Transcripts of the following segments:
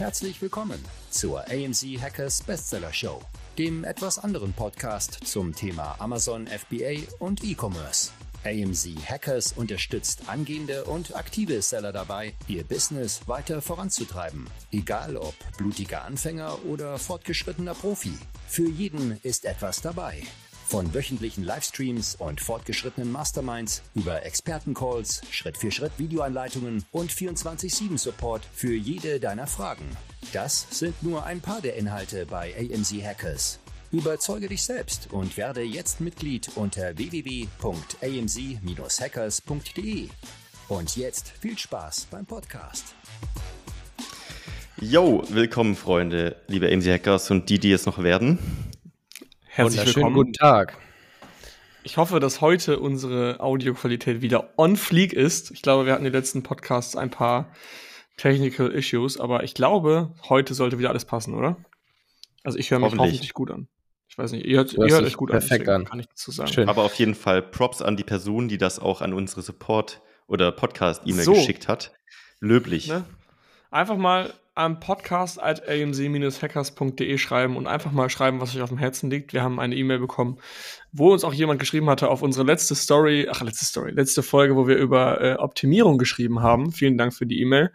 herzlich willkommen zur AMZ Hackers Bestseller Show, dem etwas anderen Podcast zum Thema Amazon FBA und E-Commerce. AMZ Hackers unterstützt angehende und aktive Seller dabei, ihr Business weiter voranzutreiben. Egal ob blutiger Anfänger oder fortgeschrittener Profi. Für jeden ist etwas dabei. Von wöchentlichen Livestreams und fortgeschrittenen Masterminds über Expertencalls, Schritt-für-Schritt Videoanleitungen und 24-7-Support für jede deiner Fragen. Das sind nur ein paar der Inhalte bei AMZ Hackers. Überzeuge dich selbst und werde jetzt Mitglied unter www.amz-hackers.de. Und jetzt viel Spaß beim Podcast. Yo, willkommen Freunde, liebe AMZ Hackers und die, die es noch werden. Herzlich willkommen. Guten Tag. Ich hoffe, dass heute unsere Audioqualität wieder on fleek ist. Ich glaube, wir hatten in den letzten Podcasts ein paar Technical Issues, aber ich glaube, heute sollte wieder alles passen, oder? Also ich höre mich hoffentlich. hoffentlich gut an. Ich weiß nicht, ihr hört, ihr hört euch gut perfekt an, kann ich dazu sagen. Schön. Aber auf jeden Fall Props an die Person, die das auch an unsere Support- oder Podcast-E-Mail so. geschickt hat. Löblich. Ne? Einfach mal am podcast at amc-hackers.de schreiben und einfach mal schreiben, was euch auf dem Herzen liegt. Wir haben eine E-Mail bekommen, wo uns auch jemand geschrieben hatte auf unsere letzte Story, ach, letzte Story, letzte Folge, wo wir über äh, Optimierung geschrieben haben. Vielen Dank für die E-Mail.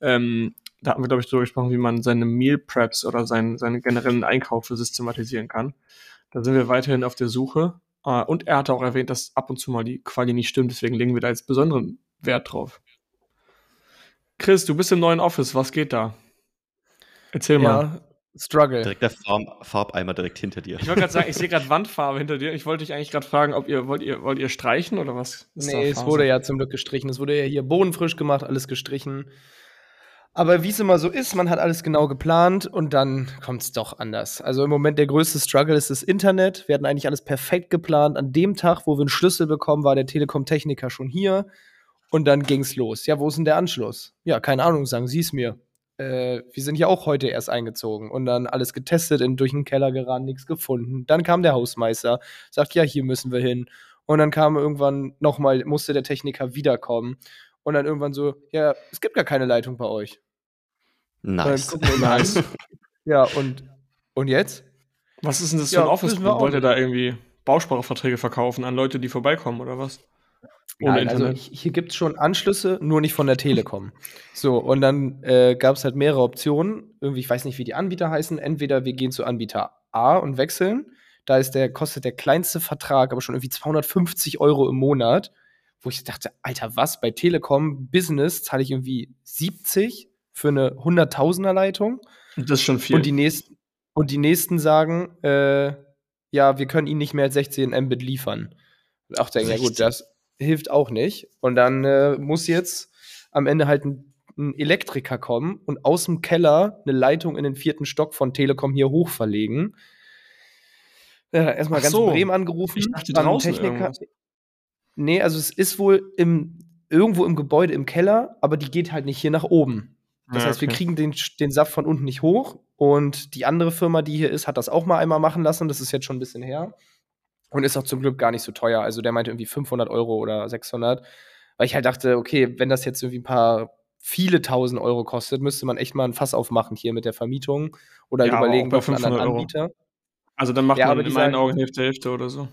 Ähm, da haben wir, glaube ich, darüber gesprochen, wie man seine Meal Preps oder sein, seine generellen Einkäufe systematisieren kann. Da sind wir weiterhin auf der Suche. Äh, und er hatte auch erwähnt, dass ab und zu mal die Quali nicht stimmt, deswegen legen wir da jetzt besonderen Wert drauf. Chris, du bist im neuen Office, was geht da? Erzähl ja, mal. Struggle. Direkt der Farb Farbeimer direkt hinter dir. Ich wollte gerade sagen, ich sehe gerade Wandfarbe hinter dir. Ich wollte dich eigentlich gerade fragen, ob ihr wollt ihr wollt ihr streichen oder was? nee, es wurde ja zum Glück gestrichen. Es wurde ja hier bodenfrisch gemacht, alles gestrichen. Aber wie es immer so ist, man hat alles genau geplant und dann kommt es doch anders. Also im Moment der größte Struggle ist das Internet. Wir hatten eigentlich alles perfekt geplant. An dem Tag, wo wir einen Schlüssel bekommen, war der Telekom-Techniker schon hier. Und dann ging's los. Ja, wo ist denn der Anschluss? Ja, keine Ahnung, sagen Sie es mir. Äh, wir sind ja auch heute erst eingezogen und dann alles getestet, in, durch den Keller gerannt, nichts gefunden. Dann kam der Hausmeister, sagt, ja, hier müssen wir hin. Und dann kam irgendwann nochmal, musste der Techniker wiederkommen. Und dann irgendwann so, ja, es gibt gar keine Leitung bei euch. Nice. nice. ja, und, und jetzt? Was ist denn das für ja, ein Office? Wollt ihr da irgendwie Bausparverträge verkaufen an Leute, die vorbeikommen oder was? Nein, also hier gibt es schon Anschlüsse, nur nicht von der Telekom. so, und dann äh, gab es halt mehrere Optionen. Irgendwie, ich weiß nicht, wie die Anbieter heißen. Entweder wir gehen zu Anbieter A und wechseln. Da ist der, kostet der kleinste Vertrag aber schon irgendwie 250 Euro im Monat. Wo ich dachte, Alter, was? Bei Telekom Business zahle ich irgendwie 70 für eine 100.000er Leitung. Das ist schon viel. Und die nächsten, und die nächsten sagen, äh, ja, wir können ihnen nicht mehr als 16 Mbit liefern. Auch denken, ja gut, das, hilft auch nicht. Und dann äh, muss jetzt am Ende halt ein, ein, Elektriker kommen und aus dem Keller eine Leitung in den vierten Stock von Telekom hier hoch verlegen. Ja, erstmal ganz so. Bremen angerufen. Ich dachte draußen Techniker. Irgendwas. Nee, also es ist wohl im, irgendwo im Gebäude im Keller, aber die geht halt nicht hier nach oben. Das ja, heißt, okay. wir kriegen den, den Saft von unten nicht hoch. Und die andere Firma, die hier ist, hat das auch mal einmal machen lassen. Das ist jetzt schon ein bisschen her. Und ist auch zum Glück gar nicht so teuer. Also der meinte irgendwie 500 Euro oder 600. Weil ich halt dachte, okay, wenn das jetzt irgendwie ein paar viele tausend Euro kostet, müsste man echt mal ein Fass aufmachen hier mit der Vermietung oder ja, überlegen bei einem anderen Anbieter. Also dann macht ja, man in meinen Augen Hälfte Hälfte oder so.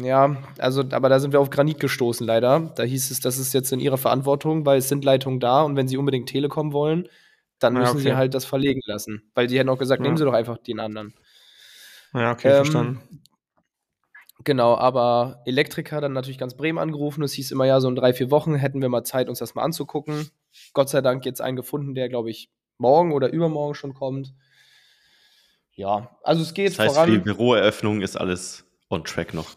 Ja, also, aber da sind wir auf Granit gestoßen, leider. Da hieß es, das ist jetzt in ihrer Verantwortung, weil es sind Leitungen da und wenn sie unbedingt Telekom wollen, dann müssen ja, okay. sie halt das verlegen lassen. Weil die hätten auch gesagt, ja. nehmen sie doch einfach den anderen. Ja, okay, ähm, verstanden. Genau, aber Elektriker dann natürlich ganz Bremen angerufen. Es hieß immer, ja, so in drei, vier Wochen hätten wir mal Zeit, uns das mal anzugucken. Gott sei Dank jetzt einen gefunden, der, glaube ich, morgen oder übermorgen schon kommt. Ja, also es geht das heißt, voran. Für die Büroeröffnung ist alles on track noch.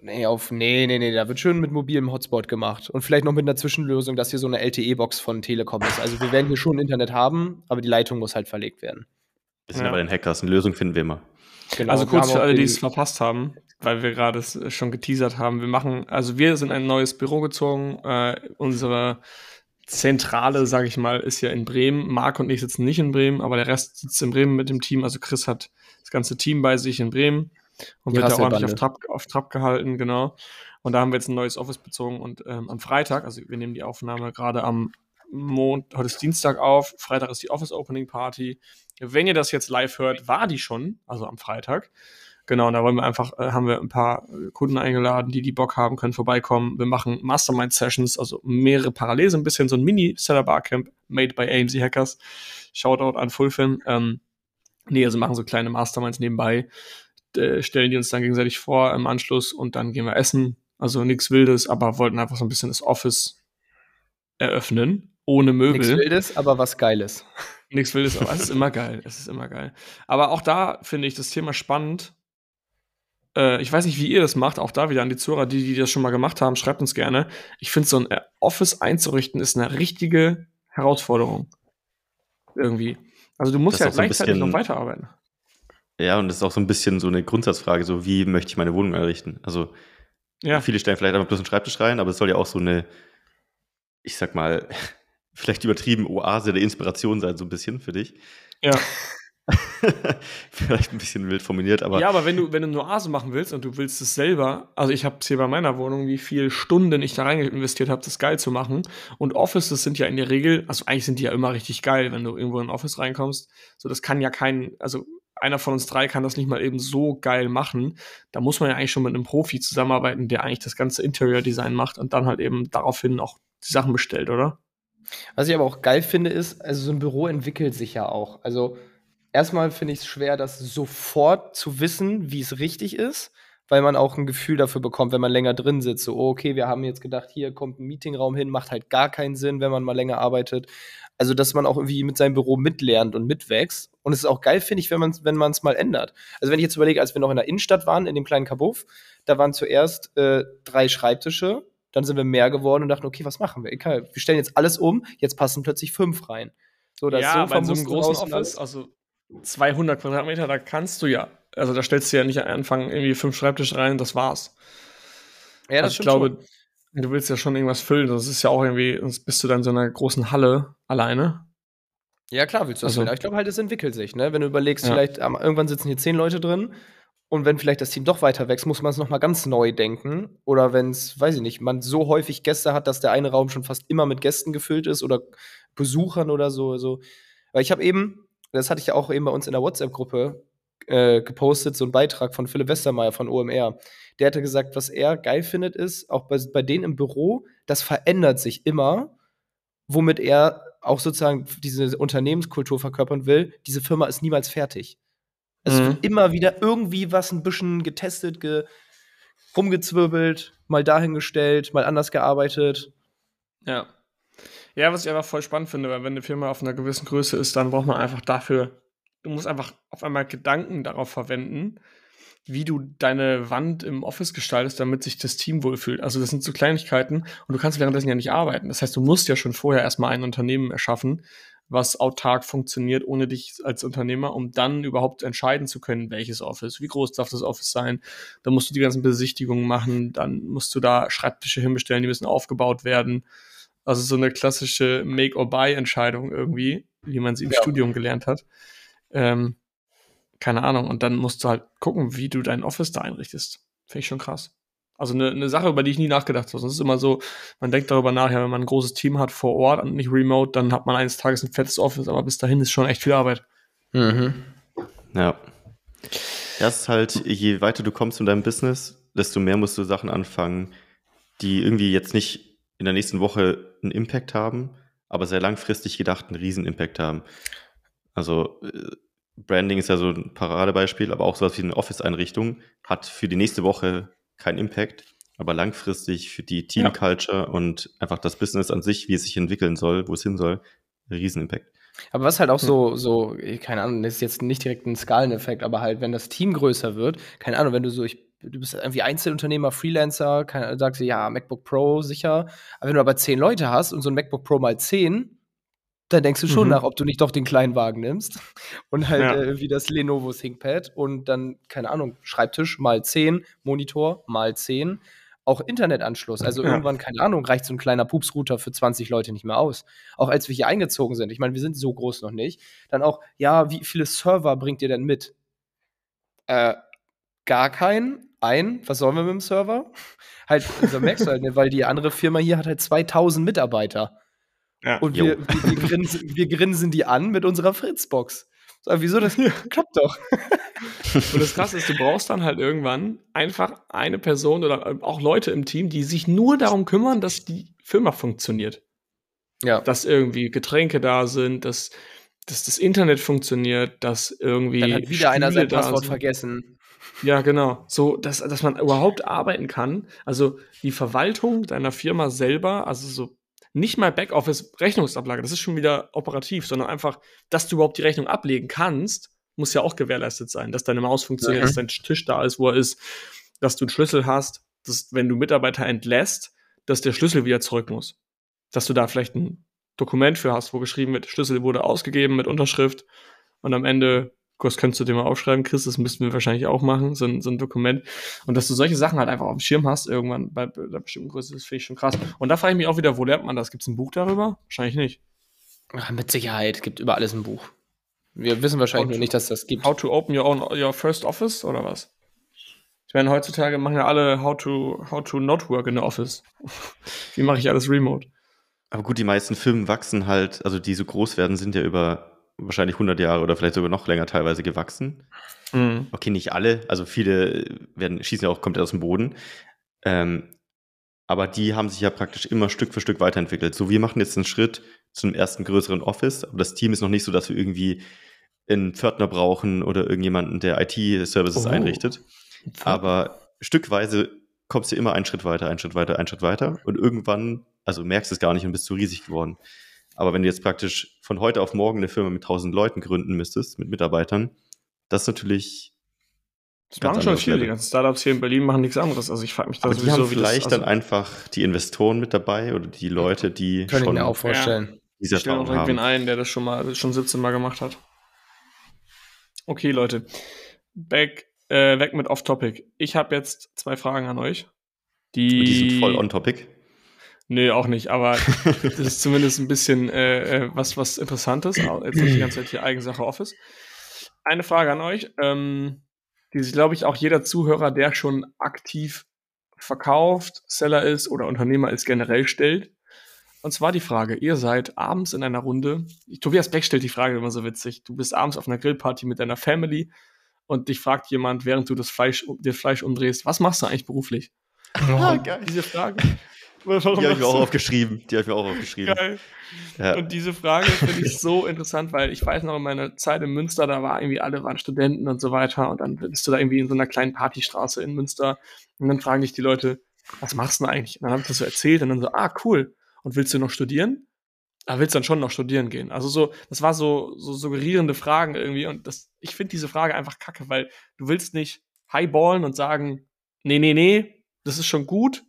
Nee, auf, nee, nee, nee, da wird schön mit mobilem Hotspot gemacht. Und vielleicht noch mit einer Zwischenlösung, dass hier so eine LTE-Box von Telekom ist. Also wir werden hier schon Internet haben, aber die Leitung muss halt verlegt werden. Wir sind ja. bei den Hackers. Eine Lösung finden wir immer. Genau, also kurz für alle, die es verpasst haben weil wir gerade es schon geteasert haben. Wir machen, also wir sind ein neues Büro gezogen. Äh, unsere Zentrale, sage ich mal, ist ja in Bremen. Marc und ich sitzen nicht in Bremen, aber der Rest sitzt in Bremen mit dem Team. Also Chris hat das ganze Team bei sich in Bremen und wird da ordentlich auf Trab, auf Trab gehalten, genau. Und da haben wir jetzt ein neues Office bezogen und ähm, am Freitag, also wir nehmen die Aufnahme gerade am Mond, heute ist Dienstag auf, Freitag ist die Office Opening Party. Wenn ihr das jetzt live hört, war die schon, also am Freitag. Genau, und da wollen wir einfach, äh, haben wir ein paar äh, Kunden eingeladen, die die Bock haben, können vorbeikommen. Wir machen Mastermind-Sessions, also mehrere parallel, so ein bisschen so ein Mini-Seller-Barcamp made by AMC Hackers. Shoutout an Fulfin. Ähm, nee, also machen so kleine Masterminds nebenbei, äh, stellen die uns dann gegenseitig vor im Anschluss und dann gehen wir essen. Also nichts Wildes, aber wollten einfach so ein bisschen das Office eröffnen, ohne Möbel. Nichts Wildes, aber was Geiles. Nichts Wildes, aber es ist immer geil. Es ist immer geil. Aber auch da finde ich das Thema spannend. Äh, ich weiß nicht, wie ihr das macht. Auch da wieder an die Zuhörer, die, die das schon mal gemacht haben, schreibt uns gerne. Ich finde, so ein Office einzurichten ist eine richtige Herausforderung. Irgendwie. Also du musst ja gleichzeitig so noch weiterarbeiten. Ja, und das ist auch so ein bisschen so eine Grundsatzfrage, so wie möchte ich meine Wohnung einrichten? Also ja. viele stellen vielleicht einfach bloß einen Schreibtisch rein, aber es soll ja auch so eine, ich sag mal, vielleicht übertrieben Oase der Inspiration sein, so ein bisschen für dich. Ja. Vielleicht ein bisschen wild formuliert, aber. Ja, aber wenn du, wenn du eine Oase machen willst und du willst es selber, also ich habe es hier bei meiner Wohnung, wie viele Stunden ich da rein investiert habe, das geil zu machen. Und Offices sind ja in der Regel, also eigentlich sind die ja immer richtig geil, wenn du irgendwo in ein Office reinkommst. So, das kann ja kein, also einer von uns drei kann das nicht mal eben so geil machen. Da muss man ja eigentlich schon mit einem Profi zusammenarbeiten, der eigentlich das ganze Interior Design macht und dann halt eben daraufhin auch die Sachen bestellt, oder? Was ich aber auch geil finde, ist, also so ein Büro entwickelt sich ja auch. Also erstmal finde ich es schwer, das sofort zu wissen, wie es richtig ist, weil man auch ein Gefühl dafür bekommt, wenn man länger drin sitzt. So, okay, wir haben jetzt gedacht, hier kommt ein Meetingraum hin, macht halt gar keinen Sinn, wenn man mal länger arbeitet. Also, dass man auch irgendwie mit seinem Büro mitlernt und mitwächst. Und es ist auch geil, finde ich, wenn man es wenn mal ändert. Also, wenn ich jetzt überlege, als wir noch in der Innenstadt waren, in dem kleinen Kabuff, da waren zuerst äh, drei Schreibtische, dann sind wir mehr geworden und dachten, okay, was machen wir? Egal, wir stellen jetzt alles um, jetzt passen plötzlich fünf rein. So, das ja, Sofa bei so einem großen Office, also 200 Quadratmeter, da kannst du ja, also da stellst du ja nicht anfangen, irgendwie fünf Schreibtische rein, das war's. Ja, das also ich glaube, schon. du willst ja schon irgendwas füllen, das ist ja auch irgendwie, sonst bist du dann in so einer großen Halle alleine. Ja, klar willst du das also, Ich glaube halt, es entwickelt sich, ne? Wenn du überlegst, ja. vielleicht irgendwann sitzen hier zehn Leute drin und wenn vielleicht das Team doch weiter wächst, muss man es nochmal ganz neu denken. Oder wenn es, weiß ich nicht, man so häufig Gäste hat, dass der eine Raum schon fast immer mit Gästen gefüllt ist oder Besuchern oder so. so. Weil ich habe eben, das hatte ich ja auch eben bei uns in der WhatsApp-Gruppe äh, gepostet, so ein Beitrag von Philipp Westermeier von OMR. Der hatte gesagt, was er geil findet, ist, auch bei, bei denen im Büro, das verändert sich immer, womit er auch sozusagen diese Unternehmenskultur verkörpern will. Diese Firma ist niemals fertig. Es mhm. wird immer wieder irgendwie was ein bisschen getestet, ge rumgezwirbelt, mal dahingestellt, mal anders gearbeitet. Ja. Ja, was ich einfach voll spannend finde, weil wenn eine Firma auf einer gewissen Größe ist, dann braucht man einfach dafür, du musst einfach auf einmal Gedanken darauf verwenden, wie du deine Wand im Office gestaltest, damit sich das Team wohlfühlt. Also das sind so Kleinigkeiten und du kannst währenddessen ja nicht arbeiten. Das heißt, du musst ja schon vorher erstmal ein Unternehmen erschaffen, was autark funktioniert, ohne dich als Unternehmer, um dann überhaupt entscheiden zu können, welches Office, wie groß darf das Office sein. Dann musst du die ganzen Besichtigungen machen, dann musst du da Schreibtische hinbestellen, die müssen aufgebaut werden. Also so eine klassische Make-or-Buy-Entscheidung irgendwie, wie man sie im ja. Studium gelernt hat. Ähm, keine Ahnung. Und dann musst du halt gucken, wie du dein Office da einrichtest. Finde ich schon krass. Also eine, eine Sache, über die ich nie nachgedacht habe. Es ist immer so, man denkt darüber nach, ja, wenn man ein großes Team hat vor Ort und nicht remote, dann hat man eines Tages ein fettes Office, aber bis dahin ist schon echt viel Arbeit. Mhm. Ja. Ja, ist halt, je weiter du kommst in deinem Business, desto mehr musst du Sachen anfangen, die irgendwie jetzt nicht in der nächsten Woche einen Impact haben, aber sehr langfristig gedacht einen riesen Impact haben. Also äh, Branding ist ja so ein Paradebeispiel, aber auch sowas wie eine Office-Einrichtung hat für die nächste Woche keinen Impact, aber langfristig für die Team-Culture ja. und einfach das Business an sich, wie es sich entwickeln soll, wo es hin soll, einen riesen Impact. Aber was halt auch so, so, keine Ahnung, das ist jetzt nicht direkt ein Skaleneffekt, aber halt, wenn das Team größer wird, keine Ahnung, wenn du so, ich du bist irgendwie Einzelunternehmer, Freelancer, kann, sagst du, ja, MacBook Pro sicher. Aber wenn du aber zehn Leute hast und so ein MacBook Pro mal zehn, dann denkst du schon mhm. nach, ob du nicht doch den kleinen Wagen nimmst und halt ja. äh, wie das Lenovo ThinkPad und dann, keine Ahnung, Schreibtisch mal zehn, Monitor mal zehn, auch Internetanschluss. Also ja. irgendwann, keine Ahnung, reicht so ein kleiner Pupsrouter für 20 Leute nicht mehr aus. Auch als wir hier eingezogen sind, ich meine, wir sind so groß noch nicht, dann auch, ja, wie viele Server bringt ihr denn mit? Äh, gar keinen ein, was sollen wir mit dem Server? Halt, so merkst du halt, ne, weil die andere Firma hier hat halt 2000 Mitarbeiter. Ja. Und wir, wir, wir, grinsen, wir, grinsen, die an mit unserer Fritzbox. So, wieso das klappt doch. Und das Krasse ist, du brauchst dann halt irgendwann einfach eine Person oder auch Leute im Team, die sich nur darum kümmern, dass die Firma funktioniert. Ja. Dass irgendwie Getränke da sind, dass, dass das Internet funktioniert, dass irgendwie. Dann hat wieder Stühle einer sein Passwort vergessen. Ja, genau. So, dass, dass man überhaupt arbeiten kann. Also die Verwaltung deiner Firma selber, also so nicht mal Backoffice Rechnungsablage, das ist schon wieder operativ, sondern einfach, dass du überhaupt die Rechnung ablegen kannst, muss ja auch gewährleistet sein, dass deine Maus funktioniert, mhm. dass dein Tisch da ist, wo er ist, dass du einen Schlüssel hast, dass wenn du Mitarbeiter entlässt, dass der Schlüssel wieder zurück muss. Dass du da vielleicht ein Dokument für hast, wo geschrieben wird, Schlüssel wurde ausgegeben mit Unterschrift und am Ende das könntest du dir mal aufschreiben, Chris, das müssten wir wahrscheinlich auch machen, so ein, so ein Dokument. Und dass du solche Sachen halt einfach auf dem Schirm hast, irgendwann bei einer bestimmten Größe, das finde ich schon krass. Und da frage ich mich auch wieder, wo lernt man das? Gibt es ein Buch darüber? Wahrscheinlich nicht. Ach, mit Sicherheit, gibt über alles ein Buch. Wir wissen wahrscheinlich how nur nicht, dass das gibt. How to open your own your first office oder was? Ich meine, heutzutage machen ja alle how to, how to not work in the office. Wie mache ich alles remote? Aber gut, die meisten Firmen wachsen halt, also die so groß werden, sind ja über wahrscheinlich 100 Jahre oder vielleicht sogar noch länger teilweise gewachsen. Mhm. Okay, nicht alle, also viele werden, schießen ja auch komplett aus dem Boden. Ähm, aber die haben sich ja praktisch immer Stück für Stück weiterentwickelt. So, wir machen jetzt einen Schritt zu einem ersten größeren Office, aber das Team ist noch nicht so, dass wir irgendwie einen Pförtner brauchen oder irgendjemanden, der IT-Services oh. einrichtet. Aber stückweise kommst du immer einen Schritt weiter, einen Schritt weiter, einen Schritt weiter und irgendwann, also merkst du es gar nicht und bist zu riesig geworden. Aber wenn du jetzt praktisch von heute auf morgen eine Firma mit 1000 Leuten gründen müsstest, mit Mitarbeitern, das ist natürlich. Das machen schon viele. Die ganzen Startups hier in Berlin machen nichts anderes. Also ich frage mich da Aber sowieso, die haben vielleicht das, also dann einfach die Investoren mit dabei oder die Leute, die Können schon ich mir auch vorstellen. Ja, ich stelle auch irgendwen ein, der das schon mal schon 17 Mal gemacht hat. Okay, Leute. Back, äh, weg mit Off-Topic. Ich habe jetzt zwei Fragen an euch. Die, die sind voll on-topic. Nee, auch nicht, aber das ist zumindest ein bisschen äh, äh was, was Interessantes. Jetzt nicht die ganze Zeit hier Eigensache Office. Eine Frage an euch, ähm, die sich, glaube ich, auch jeder Zuhörer, der schon aktiv verkauft, Seller ist oder Unternehmer ist, generell stellt. Und zwar die Frage, ihr seid abends in einer Runde, Tobias Beck stellt die Frage immer so witzig, du bist abends auf einer Grillparty mit deiner Family und dich fragt jemand, während du das Fleisch, dir Fleisch umdrehst, was machst du eigentlich beruflich? Oh, geil. Diese Frage. Warum die habe ich mir auch aufgeschrieben. Die habe ich mir auch aufgeschrieben. Geil. Ja. Und diese Frage finde ich so interessant, weil ich weiß noch in meiner Zeit in Münster, da war irgendwie alle waren Studenten und so weiter und dann bist du da irgendwie in so einer kleinen Partystraße in Münster und dann fragen dich die Leute, was machst du denn eigentlich? Und dann habe ich das so erzählt und dann so, ah, cool. Und willst du noch studieren? Da ah, willst du dann schon noch studieren gehen. Also so, das war so, so suggerierende Fragen irgendwie und das, ich finde diese Frage einfach kacke, weil du willst nicht highballen und sagen, nee, nee, nee, das ist schon gut,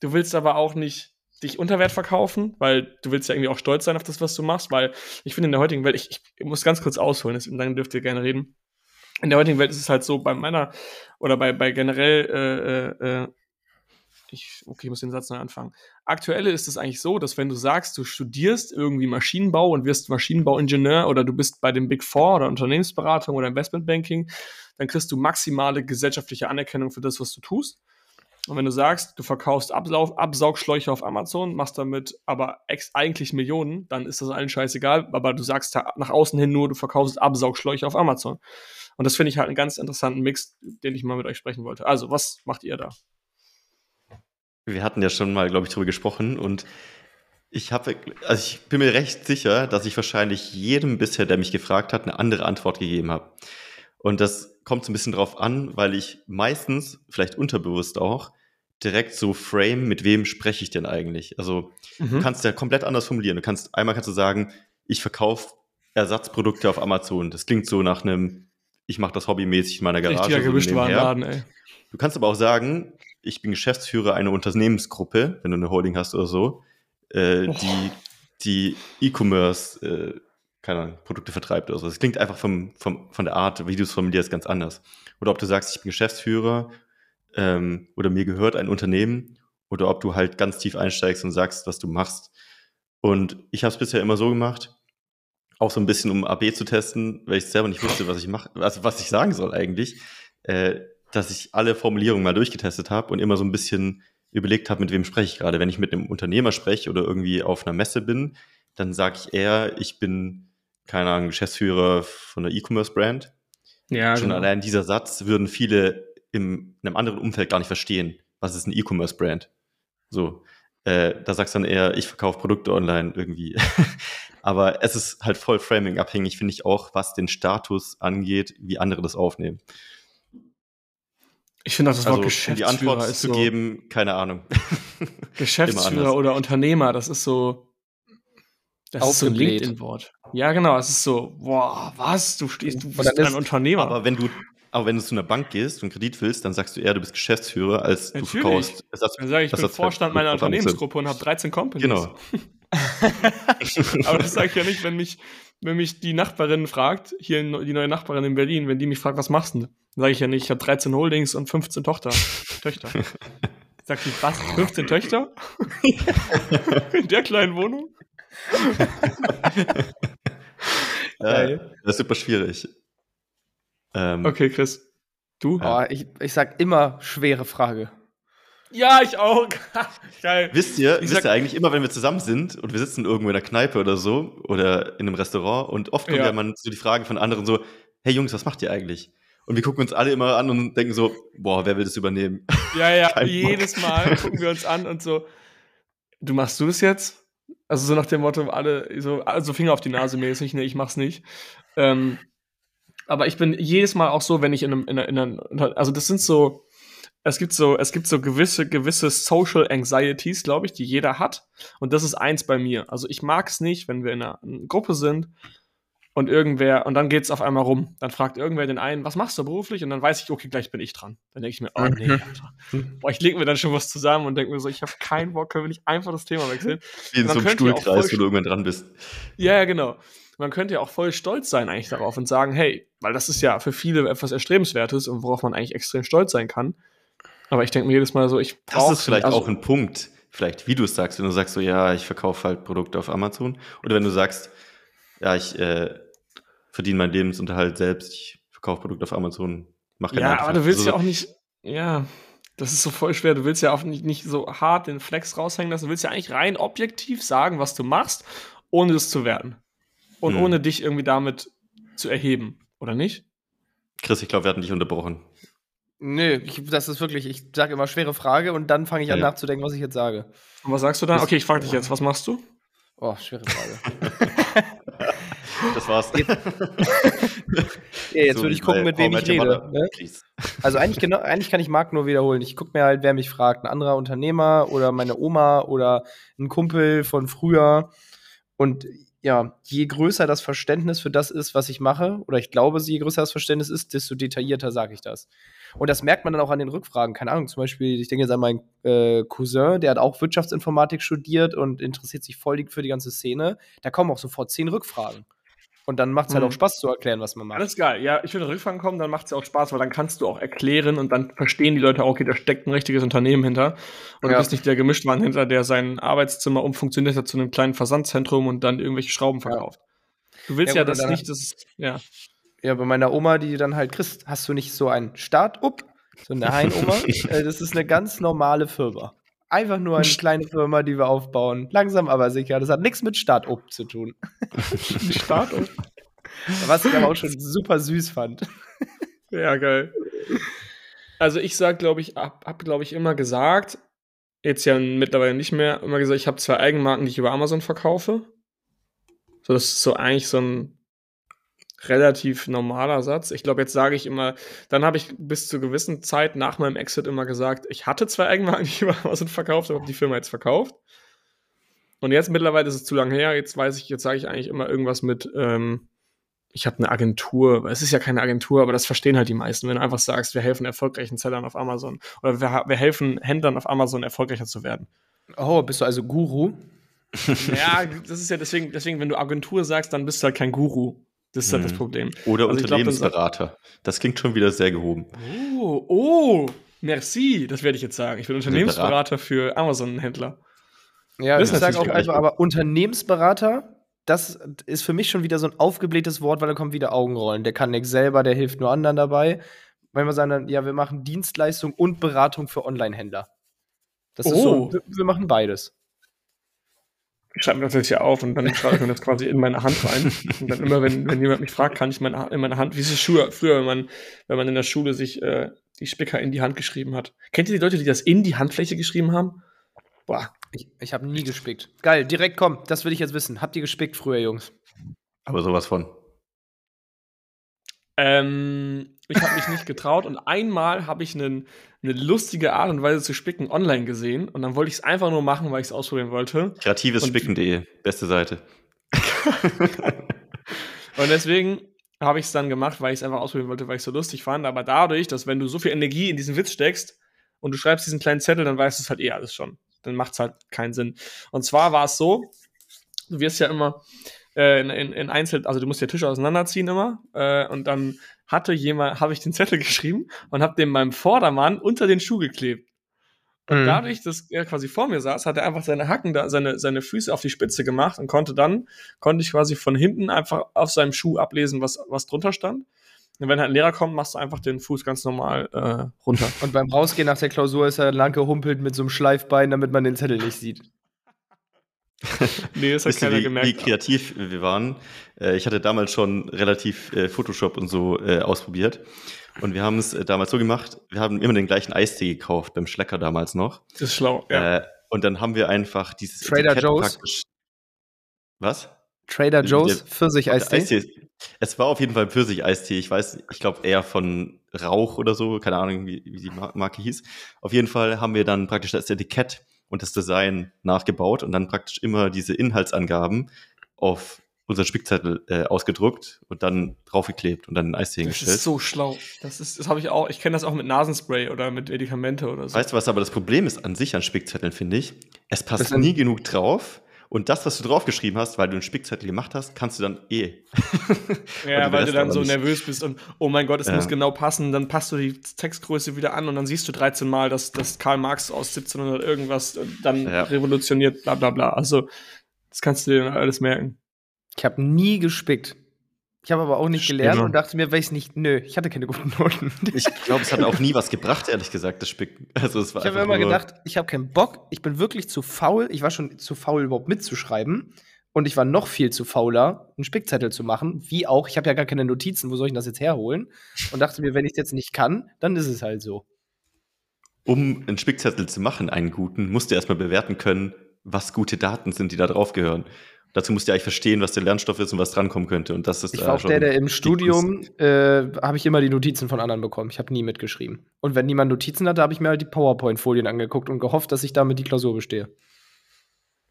Du willst aber auch nicht dich unter Wert verkaufen, weil du willst ja irgendwie auch stolz sein auf das, was du machst, weil ich finde in der heutigen Welt, ich, ich muss ganz kurz ausholen, dann dürft ihr gerne reden. In der heutigen Welt ist es halt so, bei meiner oder bei, bei generell, äh, äh, äh ich, okay, ich muss den Satz neu anfangen. Aktuell ist es eigentlich so, dass wenn du sagst, du studierst irgendwie Maschinenbau und wirst Maschinenbauingenieur oder du bist bei dem Big Four oder Unternehmensberatung oder Investmentbanking, dann kriegst du maximale gesellschaftliche Anerkennung für das, was du tust. Und wenn du sagst, du verkaufst Absaug Absaugschläuche auf Amazon, machst damit aber eigentlich Millionen, dann ist das allen scheißegal, aber du sagst nach außen hin nur, du verkaufst Absaugschläuche auf Amazon. Und das finde ich halt einen ganz interessanten Mix, den ich mal mit euch sprechen wollte. Also, was macht ihr da? Wir hatten ja schon mal, glaube ich, darüber gesprochen und ich habe, also ich bin mir recht sicher, dass ich wahrscheinlich jedem bisher, der mich gefragt hat, eine andere Antwort gegeben habe. Und das kommt so ein bisschen drauf an, weil ich meistens, vielleicht unterbewusst auch, direkt so frame, mit wem spreche ich denn eigentlich? Also mhm. du kannst ja komplett anders formulieren. Du kannst, einmal kannst du sagen, ich verkaufe Ersatzprodukte auf Amazon. Das klingt so nach einem, ich mache das hobbymäßig in meiner Garage. Richtiger so Gemischtwarenladen, ey. Du kannst aber auch sagen, ich bin Geschäftsführer einer Unternehmensgruppe, wenn du eine Holding hast oder so, äh, oh. die die E-Commerce äh, keine Ahnung, Produkte vertreibt oder so. Es klingt einfach vom, vom, von der Art, wie du es formulierst, ganz anders. Oder ob du sagst, ich bin Geschäftsführer ähm, oder mir gehört ein Unternehmen oder ob du halt ganz tief einsteigst und sagst, was du machst. Und ich habe es bisher immer so gemacht, auch so ein bisschen um AB zu testen, weil ich selber nicht wusste, was ich mache, also was ich sagen soll eigentlich, äh, dass ich alle Formulierungen mal durchgetestet habe und immer so ein bisschen überlegt habe, mit wem spreche ich gerade. Wenn ich mit einem Unternehmer spreche oder irgendwie auf einer Messe bin, dann sage ich eher, ich bin, keine Ahnung, Geschäftsführer von einer E-Commerce-Brand. Ja, Schon genau. allein dieser Satz würden viele in einem anderen Umfeld gar nicht verstehen. Was ist ein E-Commerce-Brand? So, äh, da sagst du dann eher, ich verkaufe Produkte online irgendwie. Aber es ist halt voll Framing-abhängig, finde ich auch, was den Status angeht, wie andere das aufnehmen. Ich finde auch das Wort Also, um die Geschäftsführer Antwort ist zu so, geben, keine Ahnung. Geschäftsführer oder Unternehmer, das ist so, das ist so ein. LinkedIn-Wort. Ja, genau, es ist so, boah, was, du stehst, du bist ein Unternehmer. Aber wenn du, aber wenn du zu einer Bank gehst und Kredit willst, dann sagst du eher, du bist Geschäftsführer, als du Natürlich. verkaufst. Ersatz, Dann sage ich, ich bin Vorstand meiner. Unternehmensgruppe und habe 13 Companies. Genau. Aber das sage ich ja nicht, wenn mich, wenn mich die Nachbarin fragt, hier die neue Nachbarin in Berlin, wenn die mich fragt, was machst du? denn? Dann sage ich ja nicht, ich habe 13 Holdings und 15 Tochter, Töchter. Sagt die, was? 15 Töchter? in der kleinen Wohnung? Ja, das ist super schwierig. Ähm, Okay, Chris. Du? Oh, ich, ich sag immer schwere Frage. Ja, ich auch. Geil. Wisst ihr, Ich wisst ihr eigentlich immer, wenn wir zusammen sind und wir sitzen irgendwo in der Kneipe oder so oder in einem Restaurant und oft kommt Ja. ja, man so die Frage von anderen so, hey Jungs, was macht ihr eigentlich? Und wir gucken uns alle immer an und denken so, boah, wer will das übernehmen? Ja, ja, jedes Mal gucken wir uns an und so, du machst du das jetzt? Also so nach dem Motto, alle, so also Finger auf die Nase mäßig, ne, ich mach's nicht. Ähm, aber ich bin jedes Mal auch so, wenn ich in einem, in einer, also das sind so, es gibt so, es gibt so gewisse, gewisse Social Anxieties, glaube ich, die jeder hat. Und das ist eins bei mir. Also ich mag es nicht, wenn wir in einer, in einer Gruppe sind und irgendwer, und dann geht's auf einmal rum. Dann fragt irgendwer den einen, was machst du beruflich? Und dann weiß ich, okay, gleich bin ich dran. Dann denke ich mir, oh nee, Mhm. Alter. Boah, ich lege mir dann schon was zusammen und denke mir so, ich habe keinen Bock, können wir nicht einfach das Thema wechseln? Wie in so einem Stuhlkreis, wo du irgendwann dran bist. Ja, ja, genau. Man könnte ja auch voll stolz sein eigentlich darauf und sagen, hey, weil das ist ja für viele etwas Erstrebenswertes und worauf man eigentlich extrem stolz sein kann. Aber ich denke mir jedes Mal so, ich Das brauche ist vielleicht auch ein Punkt, vielleicht wie du es sagst, wenn du sagst so, ja, ich verkaufe halt Produkte auf Amazon. Oder wenn du sagst, ja, ich äh, verdiene meinen Lebensunterhalt selbst, ich verkaufe Produkte auf Amazon, mach Ja, aber du willst ja auch nicht, ja, das ist so voll schwer. Du willst ja auch nicht, nicht so hart den Flex raushängen lassen. Du willst ja eigentlich rein objektiv sagen, was du machst, ohne das zu werten. Und Hm. ohne dich irgendwie damit zu erheben, oder nicht? Chris, ich glaube, wir hatten dich unterbrochen. Nö, ich, das ist wirklich, ich sage immer schwere Frage und dann fange ich an Ja, nachzudenken, was ich jetzt sage. Und was sagst du dann? Okay, ich frage dich jetzt, was machst du? Oh, schwere Frage. Das war's. Ja, jetzt So würde ich gucken, mit wem ich rede. Mother. Ne? Also eigentlich genau, eigentlich kann ich Marc nur wiederholen. Ich gucke mir halt, wer mich fragt, ein anderer Unternehmer oder meine Oma oder ein Kumpel von früher. Und ja, je größer das Verständnis für das ist, was ich mache, oder ich glaube, je größer das Verständnis ist, desto detaillierter sage ich das. Und das merkt man dann auch an den Rückfragen. Keine Ahnung, zum Beispiel, ich denke jetzt an meinen äh, Cousin, der hat auch Wirtschaftsinformatik studiert und interessiert sich voll für die ganze Szene. Da kommen auch sofort zehn Rückfragen. Und dann macht es halt Mhm. auch Spaß zu erklären, was man macht. Alles geil. Ja, ich würde Rückfragen kommen, dann macht es ja auch Spaß, weil dann kannst du auch erklären und dann verstehen die Leute auch, okay, da steckt ein richtiges Unternehmen hinter. Und Ja. du bist nicht der Gemischtwaren hinter, der sein Arbeitszimmer umfunktioniert hat zu einem kleinen Versandzentrum und dann irgendwelche Schrauben verkauft. Du willst Ja, ja, das nicht, das ja. Ja, bei meiner Oma, die dann halt, Chris, hast du nicht so ein Start-up? So eine Hein-Oma? Äh, das ist eine ganz normale Firma. Einfach nur eine kleine Firma, die wir aufbauen. Langsam, aber sicher. Das hat nichts mit Start-up zu tun. Start-up. Was ich aber auch schon super süß fand. Ja, geil. Also ich sag, glaube ich, hab, hab glaube ich, immer gesagt, jetzt ja mittlerweile nicht mehr, immer gesagt, ich habe zwei Eigenmarken, die ich über Amazon verkaufe. So, das ist so eigentlich so ein relativ normaler Satz. Ich glaube, jetzt sage ich immer, dann habe ich bis zu gewissen Zeit nach meinem Exit immer gesagt, ich hatte zwei Eigenmarken, die über Amazon verkauft habe, habe die Firma jetzt verkauft. Und jetzt mittlerweile ist es zu lange her, jetzt weiß ich, jetzt sage ich eigentlich immer irgendwas mit, ähm, ich habe eine Agentur, es ist ja keine Agentur, aber das verstehen halt die meisten, wenn du einfach sagst, wir helfen erfolgreichen Sellern auf Amazon oder wir, wir helfen Händlern auf Amazon erfolgreicher zu werden. Oh, bist du also Guru? Ja, das ist ja deswegen, deswegen, wenn du Agentur sagst, dann bist du halt kein Guru. Das ist halt das Mhm. Problem. Oder Also ich glaub, das- Unternehmensberater. Das klingt schon wieder sehr gehoben. Oh, oh, merci, das werde ich jetzt sagen. Ich bin Unternehmensberater für Amazon-Händler. Ja, Das ich ist sage auch einfach, aber Unternehmensberater, das ist für mich schon wieder so ein aufgeblähtes Wort, weil da kommt wieder Augenrollen. Der kann nichts selber, der hilft nur anderen dabei. Wenn wir sagen dann, ja, wir machen Dienstleistung und Beratung für Online-Händler. Das ist Oh. so, wir, wir machen beides. Ich schreibe mir das jetzt hier auf und dann schreibe ich mir das quasi in meine Hand rein. Und dann immer, wenn, wenn jemand mich fragt, kann ich meine, in meine Hand, wie ist es früher, früher wenn, man, wenn man in der Schule sich äh, die Spicker in die Hand geschrieben hat. Kennt ihr die Leute, die das in die Handfläche geschrieben haben? Boah. Ich, ich habe nie gespickt. Geil, direkt komm, das will ich jetzt wissen. Habt ihr gespickt früher, Jungs? Aber sowas von. Ähm, ich habe mich nicht getraut und einmal habe ich einen, eine lustige Art und Weise zu spicken online gesehen und dann wollte ich es einfach nur machen, weil ich es ausprobieren wollte. Kreativesspicken.de, beste Seite. und deswegen habe ich es dann gemacht, weil ich es einfach ausprobieren wollte, weil ich es so lustig fand. Aber dadurch, dass wenn du so viel Energie in diesen Witz steckst und du schreibst diesen kleinen Zettel, dann weißt du es halt eh alles schon. Dann macht es halt keinen Sinn. Und zwar war es so, du wirst ja immer äh, in, in, in Einzel, also du musst ja Tische auseinanderziehen immer. Äh, und dann hatte jemand, habe ich den Zettel geschrieben und habe den meinem Vordermann unter den Schuh geklebt. Und mhm. dadurch, dass er quasi vor mir saß, hat er einfach seine Hacken da, seine, seine Füße auf die Spitze gemacht und konnte dann, konnte ich quasi von hinten einfach auf seinem Schuh ablesen, was, was drunter stand. Und wenn halt ein Lehrer kommt, machst du einfach den Fuß ganz normal äh, runter. Und beim Rausgehen nach der Klausur ist er lang gehumpelt mit so einem Schleifbein, damit man den Zettel nicht sieht. nee, das hat keiner wie, gemerkt. Wie kreativ wir waren. Äh, ich hatte damals schon relativ äh, Photoshop und so äh, ausprobiert. Und wir haben es äh, damals so gemacht, wir haben immer den gleichen Eistee gekauft, beim Schlecker damals noch. Das ist schlau, ja. Äh, und dann haben wir einfach dieses Trader Etikett Joe's. praktisch. Was? Trader Joe's Pfirsich-Eistee? Es war auf jeden Fall Pfirsich-Eistee. Ich weiß, ich glaube eher von Rauch oder so, keine Ahnung, wie, wie die Marke hieß. Auf jeden Fall haben wir dann praktisch das Etikett und das Design nachgebaut und dann praktisch immer diese Inhaltsangaben auf unser Spickzettel äh, ausgedruckt und dann draufgeklebt und dann in Eistee gestellt. Das ist so schlau. Das ist, das habe ich auch. Ich kenne das auch mit Nasenspray oder mit Medikamente oder so. Weißt du, was aber das Problem ist an sich an Spickzetteln, finde ich? Es passt nie genug drauf. Und das, was du draufgeschrieben hast, weil du einen Spickzettel gemacht hast, kannst du dann eh. ja, weil du dann so nicht. nervös bist und oh mein Gott, es ja. muss genau passen. Dann passt du die Textgröße wieder an und dann siehst du 13 Mal, dass, dass Karl Marx aus 1700 irgendwas dann ja. revolutioniert, bla bla bla. Also, das kannst du dir dann alles merken. Ich habe nie gespickt. Ich habe aber auch nicht gelernt Stimme. und dachte mir, ich nicht, nö, ich hatte keine guten Noten. Ich glaube, es hat auch nie was gebracht, ehrlich gesagt, das Spicken. Also, es war ich habe immer gedacht, ich habe keinen Bock, ich bin wirklich zu faul. Ich war schon zu faul, überhaupt mitzuschreiben. Und ich war noch viel zu fauler, einen Spickzettel zu machen. Wie auch, ich habe ja gar keine Notizen, wo soll ich das jetzt herholen? Und dachte mir, wenn ich es jetzt nicht kann, dann ist es halt so. Um einen Spickzettel zu machen, einen guten, musst du erstmal bewerten können, was gute Daten sind, die da drauf gehören. Dazu musst du ja eigentlich verstehen, was der Lernstoff ist und was drankommen könnte. Und das ist ich war auch der, der im Studium äh, habe ich immer die Notizen von anderen bekommen. Ich habe nie mitgeschrieben. Und wenn niemand Notizen hatte, habe ich mir halt die PowerPoint-Folien angeguckt und gehofft, dass ich damit die Klausur bestehe.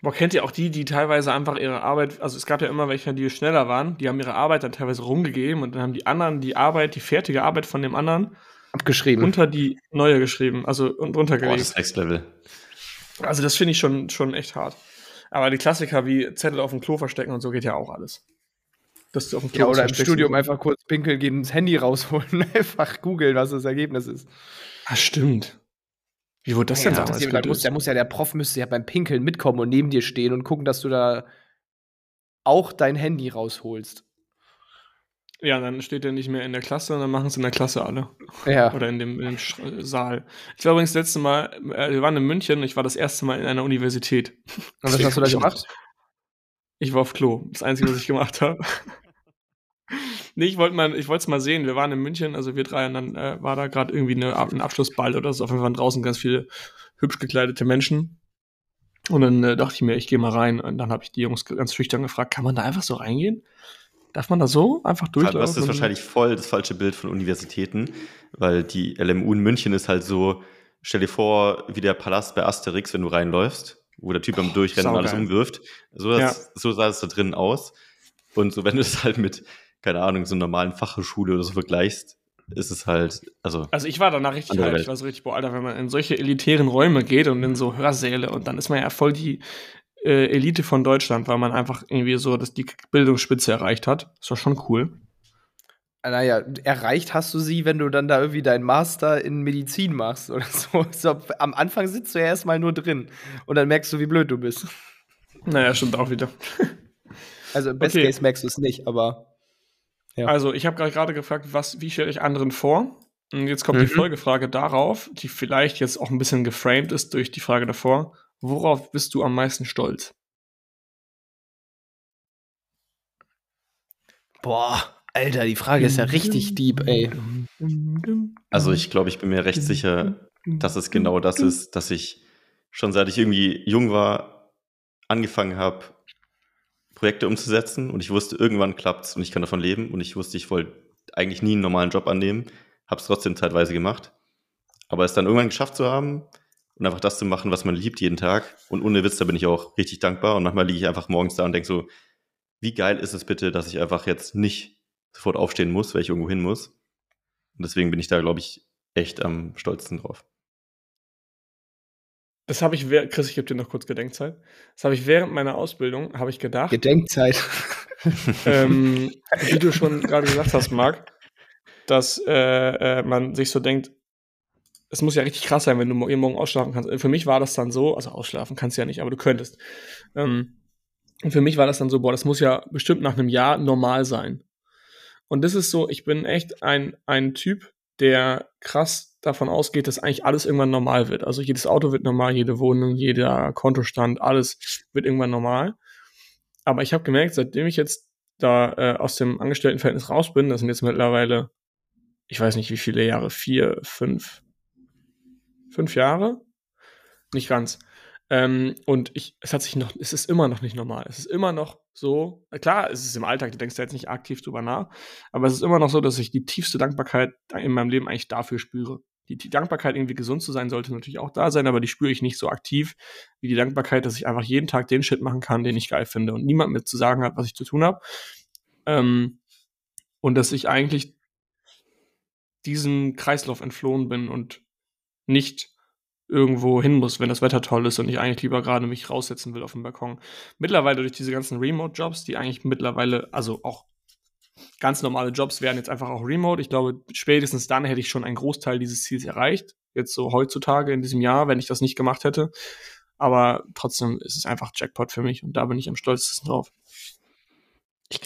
Boah, kennt ihr auch die, die teilweise einfach ihre Arbeit, also es gab ja immer welche, die schneller waren, die haben ihre Arbeit dann teilweise rumgegeben und dann haben die anderen die Arbeit, die fertige Arbeit von dem anderen abgeschrieben. Unter die neue geschrieben, also und runtergelegt. Boah, das ist Next Level. Also das finde ich schon, schon echt hart. Aber die Klassiker wie Zettel auf dem Klo verstecken und so geht ja auch alles. Dass du auf dem Klo ja, oder im Studium einfach kurz pinkeln gehen, das Handy rausholen, einfach googeln, was das Ergebnis ist. Ah, stimmt. Wie wurde das ja, denn damals? Das muss, da muss ja der Prof müsste ja beim Pinkeln mitkommen und neben dir stehen und gucken, dass du da auch dein Handy rausholst. Ja, dann steht er nicht mehr in der Klasse und dann machen es in der Klasse alle. Ja. Oder in dem, in dem Saal. Ich war übrigens das letzte Mal, äh, wir waren in München, ich war das erste Mal in einer Universität. Und was hast du da gemacht? Ich war auf Klo. Das Einzige, was ich gemacht habe. nee, ich wollte mal, ich wollte es mal sehen. Wir waren in München, also wir drei, und dann äh, war da gerade irgendwie eine, ein Abschlussball oder so. Auf jeden Fall draußen ganz viele hübsch gekleidete Menschen. Und dann äh, dachte ich mir, ich gehe mal rein. Und dann habe ich die Jungs ganz schüchtern gefragt, kann man da einfach so reingehen? Darf man da so einfach durchlaufen? Das ist wahrscheinlich voll das falsche Bild von Universitäten, weil die LMU in München ist halt so, stell dir vor, wie der Palast bei Asterix, wenn du reinläufst, wo der Typ beim Durchrennen alles umwirft. So, das, ja. so sah es da drin aus. Und so, wenn du es halt mit, keine Ahnung, so einer normalen Fachhochschule oder so vergleichst, ist es halt, also. Also ich war danach richtig halt, ich war so richtig, boah, Alter, wenn man in solche elitären Räume geht und in so Hörsäle und dann ist man ja voll die äh, Elite von Deutschland, weil man einfach irgendwie so dass die Bildungsspitze erreicht hat. Das war schon cool. Naja, erreicht hast du sie, wenn du dann da irgendwie deinen Master in Medizin machst oder so. so am Anfang sitzt du ja erstmal nur drin und dann merkst du, wie blöd du bist. Naja, stimmt auch wieder. Also im Best okay. Case merkst du es nicht, aber. Ja. Also, ich habe gerade gefragt, was, wie stelle ich anderen vor? Und jetzt kommt mhm. die Folgefrage darauf, die vielleicht jetzt auch ein bisschen geframed ist durch die Frage davor. Worauf bist du am meisten stolz? Boah, Alter, die Frage ist ja richtig deep, ey. Also ich glaube, ich bin mir recht sicher, dass es genau das ist, dass ich schon seit ich irgendwie jung war, angefangen habe, Projekte umzusetzen und ich wusste, irgendwann klappt es und ich kann davon leben und ich wusste, ich wollte eigentlich nie einen normalen Job annehmen, habe es trotzdem zeitweise gemacht. Aber es dann irgendwann geschafft zu haben, und einfach das zu machen, was man liebt jeden Tag und ohne Witz, da bin ich auch richtig dankbar und manchmal liege ich einfach morgens da und denke so, wie geil ist es bitte, dass ich einfach jetzt nicht sofort aufstehen muss, weil ich irgendwo hin muss. Und deswegen bin ich da, glaube ich, echt am stolzesten drauf. Das habe ich, Chris, ich gebe dir noch kurz Gedenkzeit. Das habe ich während meiner Ausbildung, habe ich gedacht. Gedenkzeit. ähm, wie du schon gerade gesagt hast, Marc, dass äh, äh, man sich so denkt, es muss ja richtig krass sein, wenn du morgen ausschlafen kannst. Für mich war das dann so, also ausschlafen kannst du ja nicht, aber du könntest. Ähm, und für mich war das dann so, boah, das muss ja bestimmt nach einem Jahr normal sein. Und das ist so, ich bin echt ein, ein Typ, der krass davon ausgeht, dass eigentlich alles irgendwann normal wird. Also jedes Auto wird normal, jede Wohnung, jeder Kontostand, alles wird irgendwann normal. Aber ich habe gemerkt, seitdem ich jetzt da äh, aus dem Angestelltenverhältnis raus bin, das sind jetzt mittlerweile, ich weiß nicht wie viele Jahre, vier, fünf, fünf Jahre? Nicht ganz. Ähm, und ich, es hat sich noch, es ist immer noch nicht normal. Es ist immer noch so, klar, es ist im Alltag, du denkst da jetzt nicht aktiv drüber nach, aber es ist immer noch so, dass ich die tiefste Dankbarkeit in meinem Leben eigentlich dafür spüre. Die, die Dankbarkeit, irgendwie gesund zu sein, sollte natürlich auch da sein, aber die spüre ich nicht so aktiv wie die Dankbarkeit, dass ich einfach jeden Tag den Shit machen kann, den ich geil finde und niemand mir zu sagen hat, was ich zu tun habe. Ähm, und dass ich eigentlich diesem Kreislauf entflohen bin und nicht irgendwo hin muss, wenn das Wetter toll ist und ich eigentlich lieber gerade mich raussetzen will auf dem Balkon. Mittlerweile durch diese ganzen Remote-Jobs, die eigentlich mittlerweile, also auch ganz normale Jobs werden jetzt einfach auch remote. Ich glaube, spätestens dann hätte ich schon einen Großteil dieses Ziels erreicht. Jetzt so heutzutage in diesem Jahr, wenn ich das nicht gemacht hätte. Aber trotzdem ist es einfach Jackpot für mich und da bin ich am stolzesten drauf.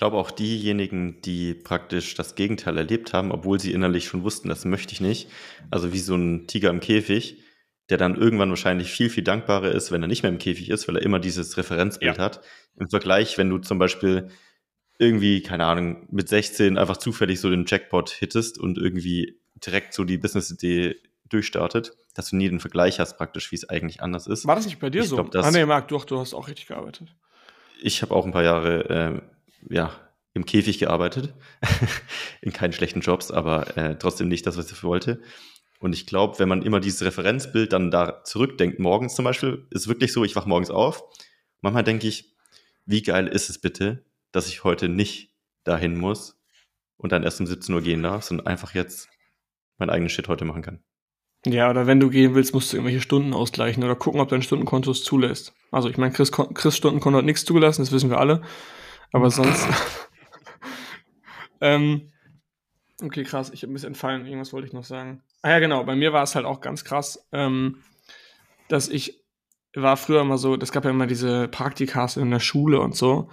Ich glaube auch diejenigen, die praktisch das Gegenteil erlebt haben, obwohl sie innerlich schon wussten, das möchte ich nicht. Also wie so ein Tiger im Käfig, der dann irgendwann wahrscheinlich viel, viel dankbarer ist, wenn er nicht mehr im Käfig ist, weil er immer dieses Referenzbild ja. hat. Im Vergleich, wenn du zum Beispiel irgendwie, keine Ahnung, mit 16 einfach zufällig so den Jackpot hittest und irgendwie direkt so die Business-Idee durchstartet, dass du nie den Vergleich hast, praktisch, wie es eigentlich anders ist. War das nicht bei dir ich so? Glaub, ah, nee, Marc, du, du hast auch richtig gearbeitet. Ich habe auch ein paar Jahre, äh, ja, im Käfig gearbeitet. In keinen schlechten Jobs, aber äh, trotzdem nicht das, was ich wollte. Und ich glaube, wenn man immer dieses Referenzbild dann da zurückdenkt, morgens zum Beispiel, ist wirklich so, ich wach morgens auf. Manchmal denke ich, wie geil ist es bitte, dass ich heute nicht dahin muss und dann erst um 17 Uhr gehen darf, sondern einfach jetzt mein eigenes Shit heute machen kann. Ja, oder wenn du gehen willst, musst du irgendwelche Stunden ausgleichen oder gucken, ob dein Stundenkonto es zulässt. Also ich meine, Chris, Chris Stundenkonto hat nichts zugelassen, das wissen wir alle. Aber sonst. ähm, Okay, krass. Ich habe ein bisschen entfallen. Irgendwas wollte ich noch sagen. Ah ja, genau. Bei mir war es halt auch ganz krass, ähm, dass ich war früher immer so, es gab ja immer diese Praktikas in der Schule und so.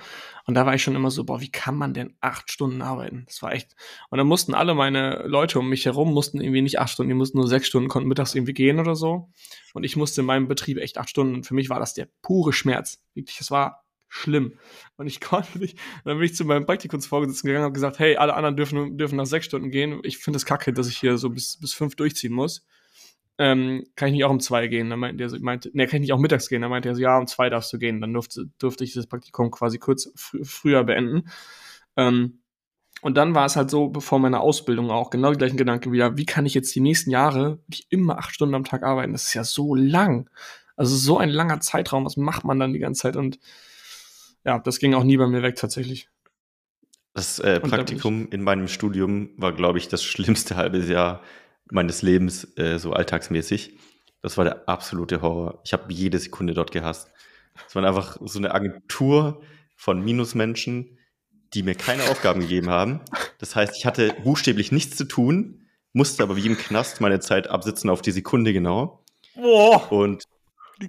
Und da war ich schon immer so, boah, wie kann man denn acht Stunden arbeiten? Das war echt. Und dann mussten alle meine Leute um mich herum, mussten irgendwie nicht acht Stunden, die mussten nur sechs Stunden, konnten mittags irgendwie gehen oder so. Und ich musste in meinem Betrieb echt acht Stunden. Und für mich war das der pure Schmerz. Wirklich, es war schlimm. Und ich konnte nicht. Dann bin ich zu meinem Praktikumsvorgesetzten gegangen und habe gesagt, hey, alle anderen dürfen, dürfen nach sechs Stunden gehen. Ich finde es kacke, dass ich hier so bis, bis fünf durchziehen muss. Ähm, kann ich nicht auch um zwei gehen? Dann meinte er so, meinte, ne, kann ich nicht auch mittags gehen? Dann meinte er so, ja, um zwei darfst du gehen. Dann durfte, durfte ich das Praktikum quasi kurz fr früher beenden. Ähm, und dann war es halt so, bevor meine Ausbildung auch, genau die gleichen Gedanken wieder, wie kann ich jetzt die nächsten Jahre nicht immer acht Stunden am Tag arbeiten? Das ist ja so lang. Also so ein langer Zeitraum, was macht man dann die ganze Zeit? Und ja, das ging auch nie bei mir weg tatsächlich. Das äh, Praktikum in meinem Studium war, glaube ich, das schlimmste halbe Jahr meines Lebens, äh, so alltagsmäßig. Das war der absolute Horror. Ich habe jede Sekunde dort gehasst. Es war einfach so eine Agentur von Minusmenschen, die mir keine Aufgaben gegeben haben. Das heißt, ich hatte buchstäblich nichts zu tun, musste aber wie im Knast meine Zeit absitzen auf die Sekunde genau. Boah, Und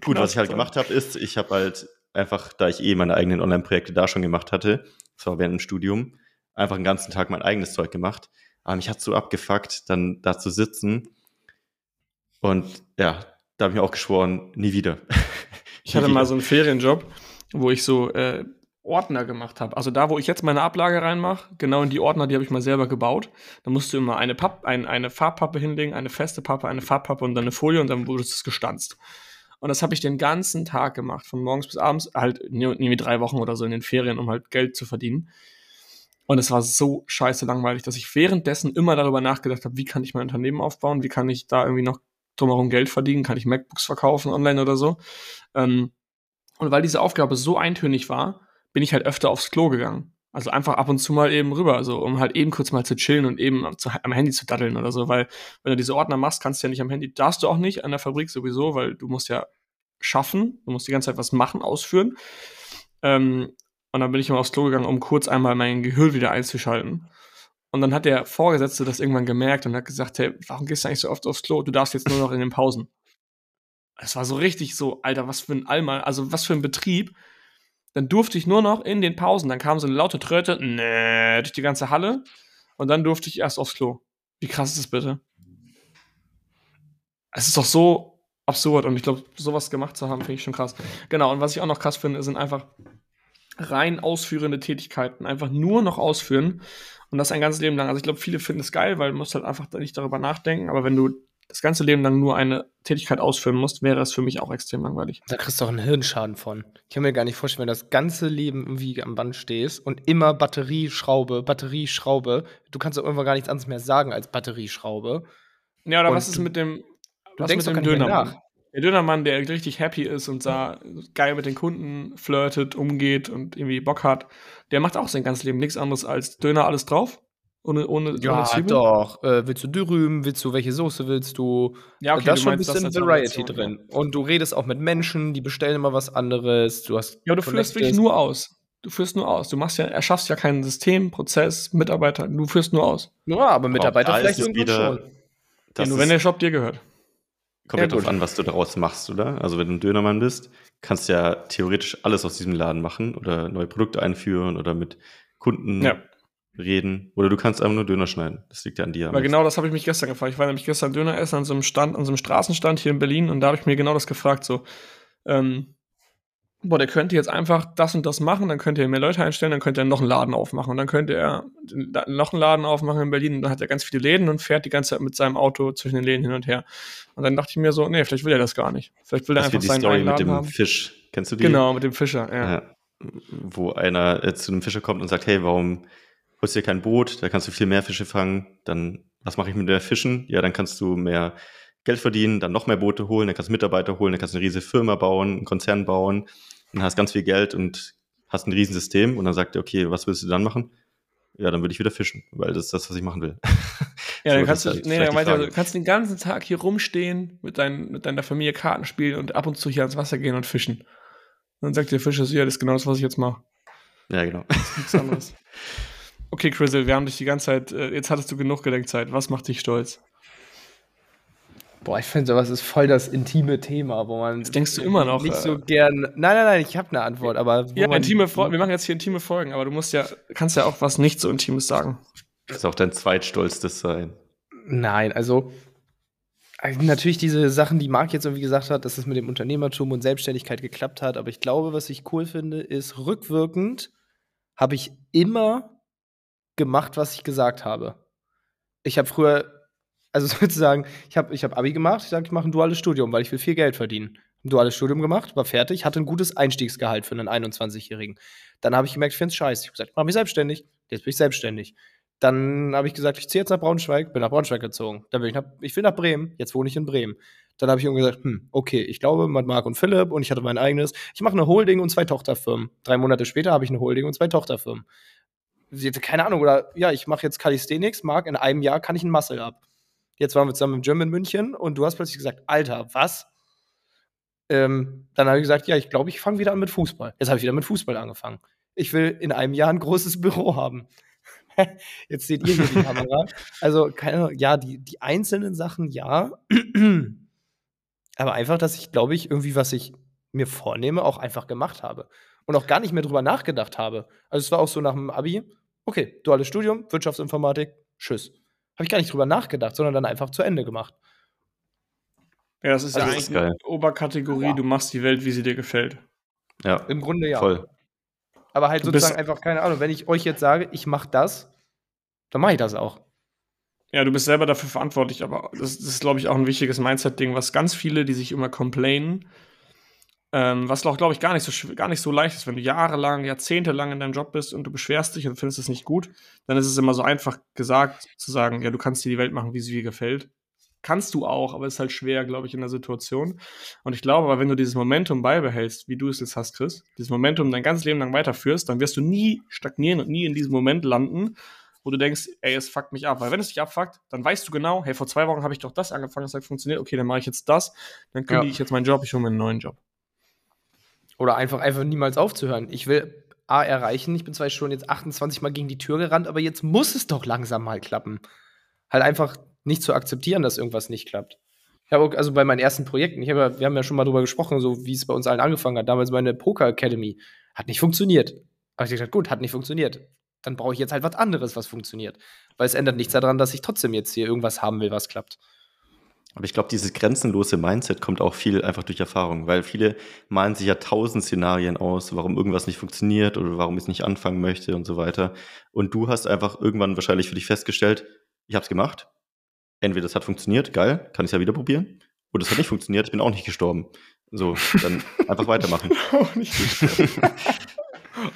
gut, was ich halt gemacht habe, ist, ich habe halt einfach, da ich eh meine eigenen Online-Projekte da schon gemacht hatte, das war während dem Studium, einfach den ganzen Tag mein eigenes Zeug gemacht. Aber mich hat so abgefuckt, dann da zu sitzen. Und ja, da habe ich mir auch geschworen, nie wieder. ich hatte mal so einen Ferienjob, wo ich so äh, Ordner gemacht habe. Also da, wo ich jetzt meine Ablage reinmache, genau in die Ordner, die habe ich mal selber gebaut. Da musst du immer eine, Papp, ein, eine Farbpappe hinlegen, eine feste Pappe, eine Farbpappe und dann eine Folie und dann wurde es gestanzt. Und das habe ich den ganzen Tag gemacht, von morgens bis abends, halt irgendwie drei Wochen oder so in den Ferien, um halt Geld zu verdienen. Und es war so scheiße langweilig, dass ich währenddessen immer darüber nachgedacht habe, wie kann ich mein Unternehmen aufbauen, wie kann ich da irgendwie noch drumherum Geld verdienen, kann ich MacBooks verkaufen online oder so. Ähm, und weil diese Aufgabe so eintönig war, bin ich halt öfter aufs Klo gegangen. Also einfach ab und zu mal eben rüber, so um halt eben kurz mal zu chillen und eben am, am, Handy zu daddeln oder so, weil wenn du diese Ordner machst, kannst du ja nicht am Handy, darfst du auch nicht an der Fabrik sowieso, weil du musst ja schaffen, du musst die ganze Zeit was machen, ausführen. Ähm, und dann bin ich mal aufs Klo gegangen, um kurz einmal mein Gehirn wieder einzuschalten. Und dann hat der Vorgesetzte das irgendwann gemerkt und hat gesagt, hey, warum gehst du eigentlich so oft aufs Klo? Du darfst jetzt nur noch in den Pausen. Es war so richtig so, Alter, was für ein Allmal, also was für ein Betrieb dann durfte ich nur noch in den Pausen, dann kam so eine laute Tröte, nee, durch die ganze Halle. Und dann durfte ich erst aufs Klo. Wie krass ist das bitte? Es ist doch so absurd und ich glaube, sowas gemacht zu haben, finde ich schon krass. Genau, und was ich auch noch krass finde, sind einfach rein ausführende Tätigkeiten. Einfach nur noch ausführen und das ein ganzes Leben lang. Also ich glaube, viele finden es geil, weil du musst halt einfach nicht darüber nachdenken. Aber wenn du das ganze Leben lang nur eine Tätigkeit ausführen musst, wäre es für mich auch extrem langweilig. Da kriegst du auch einen Hirnschaden von. Ich kann mir gar nicht vorstellen, wenn du das ganze Leben irgendwie am Band stehst und immer Batterieschraube, Batterieschraube, du kannst doch irgendwann gar nichts anderes mehr sagen als Batterieschraube. Ja, oder und was ist mit dem, du denkst mit dem Dönermann? Der Dönermann, der richtig happy ist und da geil mit den Kunden flirtet, umgeht und irgendwie Bock hat, der macht auch sein ganzes Leben nichts anderes als Döner alles drauf ohne, ohne, ja, ohne doch. Äh, willst du Dürüm? Willst du, welche Soße willst du? Ja, okay, da ist schon ein bisschen Variety drin. Ja. Und du redest auch mit Menschen, die bestellen immer was anderes. Du hast ja, du führst wirklich nur aus. Du führst nur aus. Du machst ja, erschaffst ja kein System, Prozess, Mitarbeiter. Du führst nur aus. Ja, aber Mitarbeiter vielleicht irgendwann wieder, schon. Ja, nur wenn der Shop dir gehört. Kommt ja, darauf an, was du daraus machst, oder? Also wenn du ein Dönermann bist, kannst du ja theoretisch alles aus diesem Laden machen oder neue Produkte einführen oder mit Kunden ja reden. Oder du kannst einfach nur Döner schneiden. Das liegt ja an dir. Aber genau das habe ich mich gestern gefragt. Ich war nämlich gestern Döner essen an so einem Stand, an so einem Straßenstand hier in Berlin und da habe ich mir genau das gefragt. So, ähm, boah, der könnte jetzt einfach das und das machen, dann könnte er mehr Leute einstellen, dann könnte er noch einen Laden aufmachen und dann könnte er noch einen Laden aufmachen in Berlin und dann hat er ganz viele Läden und fährt die ganze Zeit mit seinem Auto zwischen den Läden hin und her. Und dann dachte ich mir so, nee, vielleicht will er das gar nicht. Vielleicht will er das einfach seinen Story mit dem haben. Fisch. Kennst du die? Genau, mit dem Fischer, ja. ja wo einer äh, zu einem Fischer kommt und sagt, hey, warum holst dir kein Boot, da kannst du viel mehr Fische fangen, dann was mache ich mit mehr Fischen? Ja, dann kannst du mehr Geld verdienen, dann noch mehr Boote holen, dann kannst du Mitarbeiter holen, dann kannst du eine riesige Firma bauen, einen Konzern bauen, dann hast ganz viel Geld und hast ein Riesensystem und dann sagt er, okay, was willst du dann machen? Ja, dann würde ich wieder fischen, weil das ist das, was ich machen will. Ja, so, dann kannst du, halt nee, dann weiter, du kannst den ganzen Tag hier rumstehen, mit, dein, mit deiner Familie Karten spielen und ab und zu hier ans Wasser gehen und fischen. Und dann sagt der Fischer so, ja, das ist genau das, was ich jetzt mache. Ja, genau. Das ist nichts anderes. Okay, Chrisel, wir haben dich die ganze Zeit, äh, jetzt hattest du genug Gedenkzeit. Was macht dich stolz? Boah, ich finde sowas ist voll das intime Thema, wo man. Das denkst du immer noch. Nicht äh, so gern. Nein, nein, nein, ich habe eine Antwort, aber. Ja, intime Folgen. Wir machen jetzt hier intime Folgen, aber du musst ja, kannst ja auch was nicht so Intimes sagen. Das ist auch dein zweitstolzes sein. Nein, also. also natürlich diese Sachen, die Marc jetzt irgendwie gesagt hat, dass es mit dem Unternehmertum und Selbstständigkeit geklappt hat. Aber ich glaube, was ich cool finde, ist rückwirkend habe ich immer gemacht, was ich gesagt habe. Ich habe früher, also sozusagen, ich habe ich hab Abi gemacht, ich sage, ich mache ein duales Studium, weil ich will viel Geld verdienen. Ein duales Studium gemacht, war fertig, hatte ein gutes Einstiegsgehalt für einen 21-Jährigen. Dann habe ich gemerkt, ich finde es scheiße. Ich habe gesagt, ich mache mich selbstständig. Jetzt bin ich selbstständig. Dann habe ich gesagt, ich ziehe jetzt nach Braunschweig, bin nach Braunschweig gezogen. Dann bin ich nach, ich will nach Bremen, jetzt wohne ich in Bremen. Dann habe ich irgendwie gesagt, hm, okay, ich glaube mit Marc und Philipp und ich hatte mein eigenes. Ich mache eine Holding und zwei Tochterfirmen. Drei Monate später habe ich eine Holding und zwei Tochterfirmen keine Ahnung, oder ja, ich mache jetzt Calisthenics, Marc, in einem Jahr kann ich einen Muscle ab. Jetzt waren wir zusammen im Gym in München und du hast plötzlich gesagt, Alter, was? Ähm, dann habe ich gesagt, ja, ich glaube, ich fange wieder an mit Fußball. Jetzt habe ich wieder mit Fußball angefangen. Ich will in einem Jahr ein großes Büro haben. Jetzt seht ihr hier die Kamera. Also, keine, ja, die, die einzelnen Sachen, ja. Aber einfach, dass ich, glaube ich, irgendwie, was ich mir vornehme, auch einfach gemacht habe. Und auch gar nicht mehr drüber nachgedacht habe. Also, es war auch so nach dem Abi, okay, duales Studium, Wirtschaftsinformatik, tschüss. Habe ich gar nicht drüber nachgedacht, sondern dann einfach zu Ende gemacht. Ja, das ist also ja eigentlich eine Oberkategorie, ja. du machst die Welt, wie sie dir gefällt. Ja. Im Grunde ja. Voll. Aber halt sozusagen einfach, keine Ahnung, wenn ich euch jetzt sage, ich mache das, dann mache ich das auch. Ja, du bist selber dafür verantwortlich, aber das, das ist, glaube ich, auch ein wichtiges Mindset-Ding, was ganz viele, die sich immer complainen, ähm, was auch, glaube ich, gar nicht, so, gar nicht so leicht ist. Wenn du jahrelang, jahrzehntelang in deinem Job bist und du beschwerst dich und findest es nicht gut, dann ist es immer so einfach gesagt zu sagen, ja, du kannst dir die Welt machen, wie sie dir gefällt. Kannst du auch, aber es ist halt schwer, glaube ich, in der Situation. Und ich glaube aber, wenn du dieses Momentum beibehältst, wie du es jetzt hast, Chris, dieses Momentum dein ganzes Leben lang weiterführst, dann wirst du nie stagnieren und nie in diesem Moment landen, wo du denkst, ey, es fuckt mich ab. Weil wenn es dich abfuckt, dann weißt du genau, hey, vor zwei Wochen habe ich doch das angefangen, das hat funktioniert, okay, dann mache ich jetzt das, dann kündige ja. ich jetzt meinen Job, ich hole mir einen neuen Job. Oder einfach, einfach niemals aufzuhören. Ich will A erreichen, ich bin zwar schon jetzt 28 Mal gegen die Tür gerannt, aber jetzt muss es doch langsam mal klappen. Halt einfach nicht zu akzeptieren, dass irgendwas nicht klappt. Ich habe also bei meinen ersten Projekten, ich hab wir haben ja schon mal drüber gesprochen, so wie es bei uns allen angefangen hat. Damals meine Poker Academy hat nicht funktioniert. Aber ich gesagt, gut, hat nicht funktioniert. Dann brauche ich jetzt halt was anderes, was funktioniert. Weil es ändert nichts daran, dass ich trotzdem jetzt hier irgendwas haben will, was klappt. Aber ich glaube, dieses grenzenlose Mindset kommt auch viel einfach durch Erfahrung, weil viele malen sich ja tausend Szenarien aus, warum irgendwas nicht funktioniert oder warum ich es nicht anfangen möchte und so weiter. Und du hast einfach irgendwann wahrscheinlich für dich festgestellt, ich habe es gemacht. Entweder das hat funktioniert, geil, kann ich ja wieder probieren. Oder es hat nicht funktioniert, ich bin auch nicht gestorben. So, dann einfach weitermachen. auch nicht gestorben.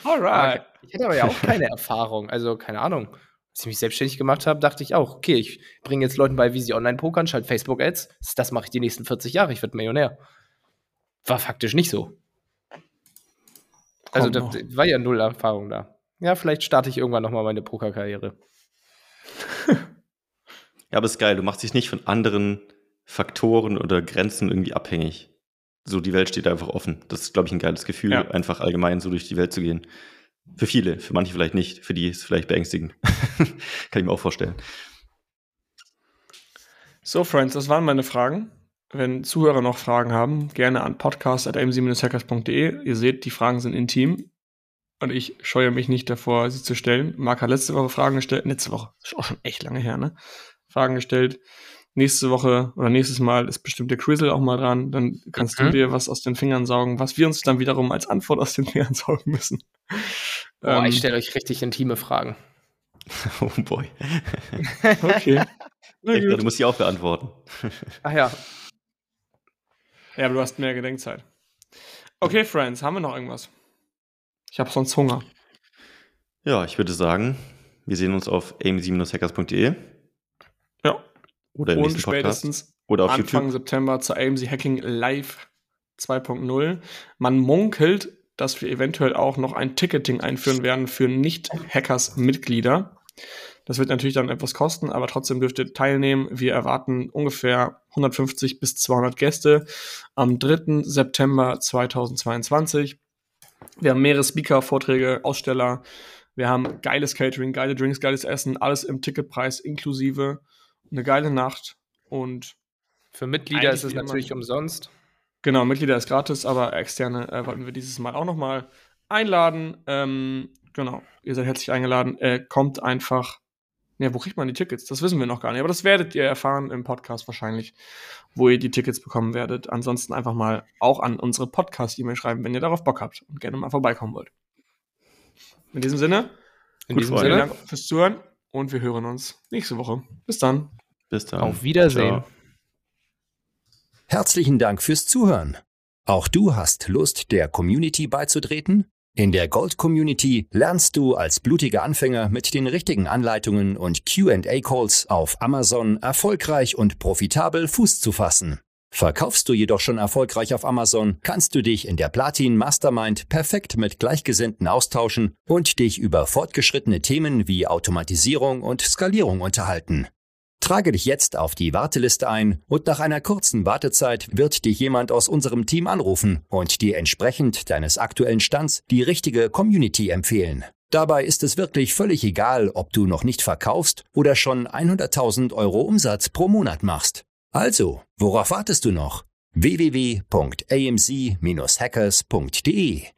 Alright. Ich hatte aber ja auch keine Erfahrung, also keine Ahnung als ich mich selbstständig gemacht habe, dachte ich auch, okay, ich bringe jetzt Leuten bei, wie sie online pokern, schalte Facebook-Ads. Das mache ich die nächsten 40 Jahre, ich werde Millionär. War faktisch nicht so. Also, da war ja null Erfahrung da. Ja, vielleicht starte ich irgendwann nochmal meine Pokerkarriere. ja, aber ist geil. Du machst dich nicht von anderen Faktoren oder Grenzen irgendwie abhängig. So, die Welt steht einfach offen. Das ist, glaube ich, ein geiles Gefühl, ja. einfach allgemein so durch die Welt zu gehen. Für viele, für manche vielleicht nicht, für die ist es vielleicht beängstigend. Kann ich mir auch vorstellen. So, Friends, das waren meine Fragen. Wenn Zuhörer noch Fragen haben, gerne an podcast.mc-hackers.de. Ihr seht, die Fragen sind intim und ich scheue mich nicht davor, sie zu stellen. Marc hat letzte Woche Fragen gestellt, letzte Woche, das ist auch schon echt lange her, ne? Fragen gestellt. Nächste Woche oder nächstes Mal ist bestimmt der Crizzle auch mal dran. Dann kannst mhm. du dir was aus den Fingern saugen, was wir uns dann wiederum als Antwort aus den Fingern saugen müssen. Boah, ähm, ich stelle euch richtig intime Fragen. Oh boy. okay. Echt, du musst die auch beantworten. Ach ja. Ja, aber du hast mehr Gedenkzeit. Okay, Friends, haben wir noch irgendwas? Ich habe sonst Hunger. Ja, ich würde sagen, wir sehen uns auf aim7-hackers.de. Ja. Oder im Und nächsten spätestens Oder auf Anfang YouTube. September zur AMC Hacking Live 2.0. Man munkelt, dass wir eventuell auch noch ein Ticketing einführen werden für Nicht-Hackers-Mitglieder. Das wird natürlich dann etwas kosten, aber trotzdem dürft ihr teilnehmen. Wir erwarten ungefähr 150 bis 200 Gäste am 3. September 2022. Wir haben mehrere Speaker, Vorträge, Aussteller. Wir haben geiles Catering, geile Drinks, geiles Essen, alles im Ticketpreis inklusive. Eine geile Nacht und für Mitglieder ist es natürlich umsonst. Genau, Mitglieder ist gratis, aber externe äh, wollten wir dieses Mal auch nochmal einladen. Ähm, genau, ihr seid herzlich eingeladen. Äh, kommt einfach. Ja, wo kriegt man die Tickets? Das wissen wir noch gar nicht. Aber das werdet ihr erfahren im Podcast wahrscheinlich, wo ihr die Tickets bekommen werdet. Ansonsten einfach mal auch an unsere Podcast-E-Mail schreiben, wenn ihr darauf Bock habt und gerne mal vorbeikommen wollt. In diesem Sinne, in diesem Sinne, Dank fürs Zuhören und wir hören uns nächste Woche. Bis dann. Bis dann. Auf Wiedersehen. Ciao. Herzlichen Dank fürs Zuhören. Auch du hast Lust, der Community beizutreten? In der Gold Community lernst du als blutiger Anfänger mit den richtigen Anleitungen und QA-Calls auf Amazon erfolgreich und profitabel Fuß zu fassen. Verkaufst du jedoch schon erfolgreich auf Amazon, kannst du dich in der Platin Mastermind perfekt mit Gleichgesinnten austauschen und dich über fortgeschrittene Themen wie Automatisierung und Skalierung unterhalten. Trage dich jetzt auf die Warteliste ein und nach einer kurzen Wartezeit wird dich jemand aus unserem Team anrufen und dir entsprechend deines aktuellen Stands die richtige Community empfehlen. Dabei ist es wirklich völlig egal, ob du noch nicht verkaufst oder schon 100.000 Euro Umsatz pro Monat machst. Also, worauf wartest du noch? www.amc-hackers.de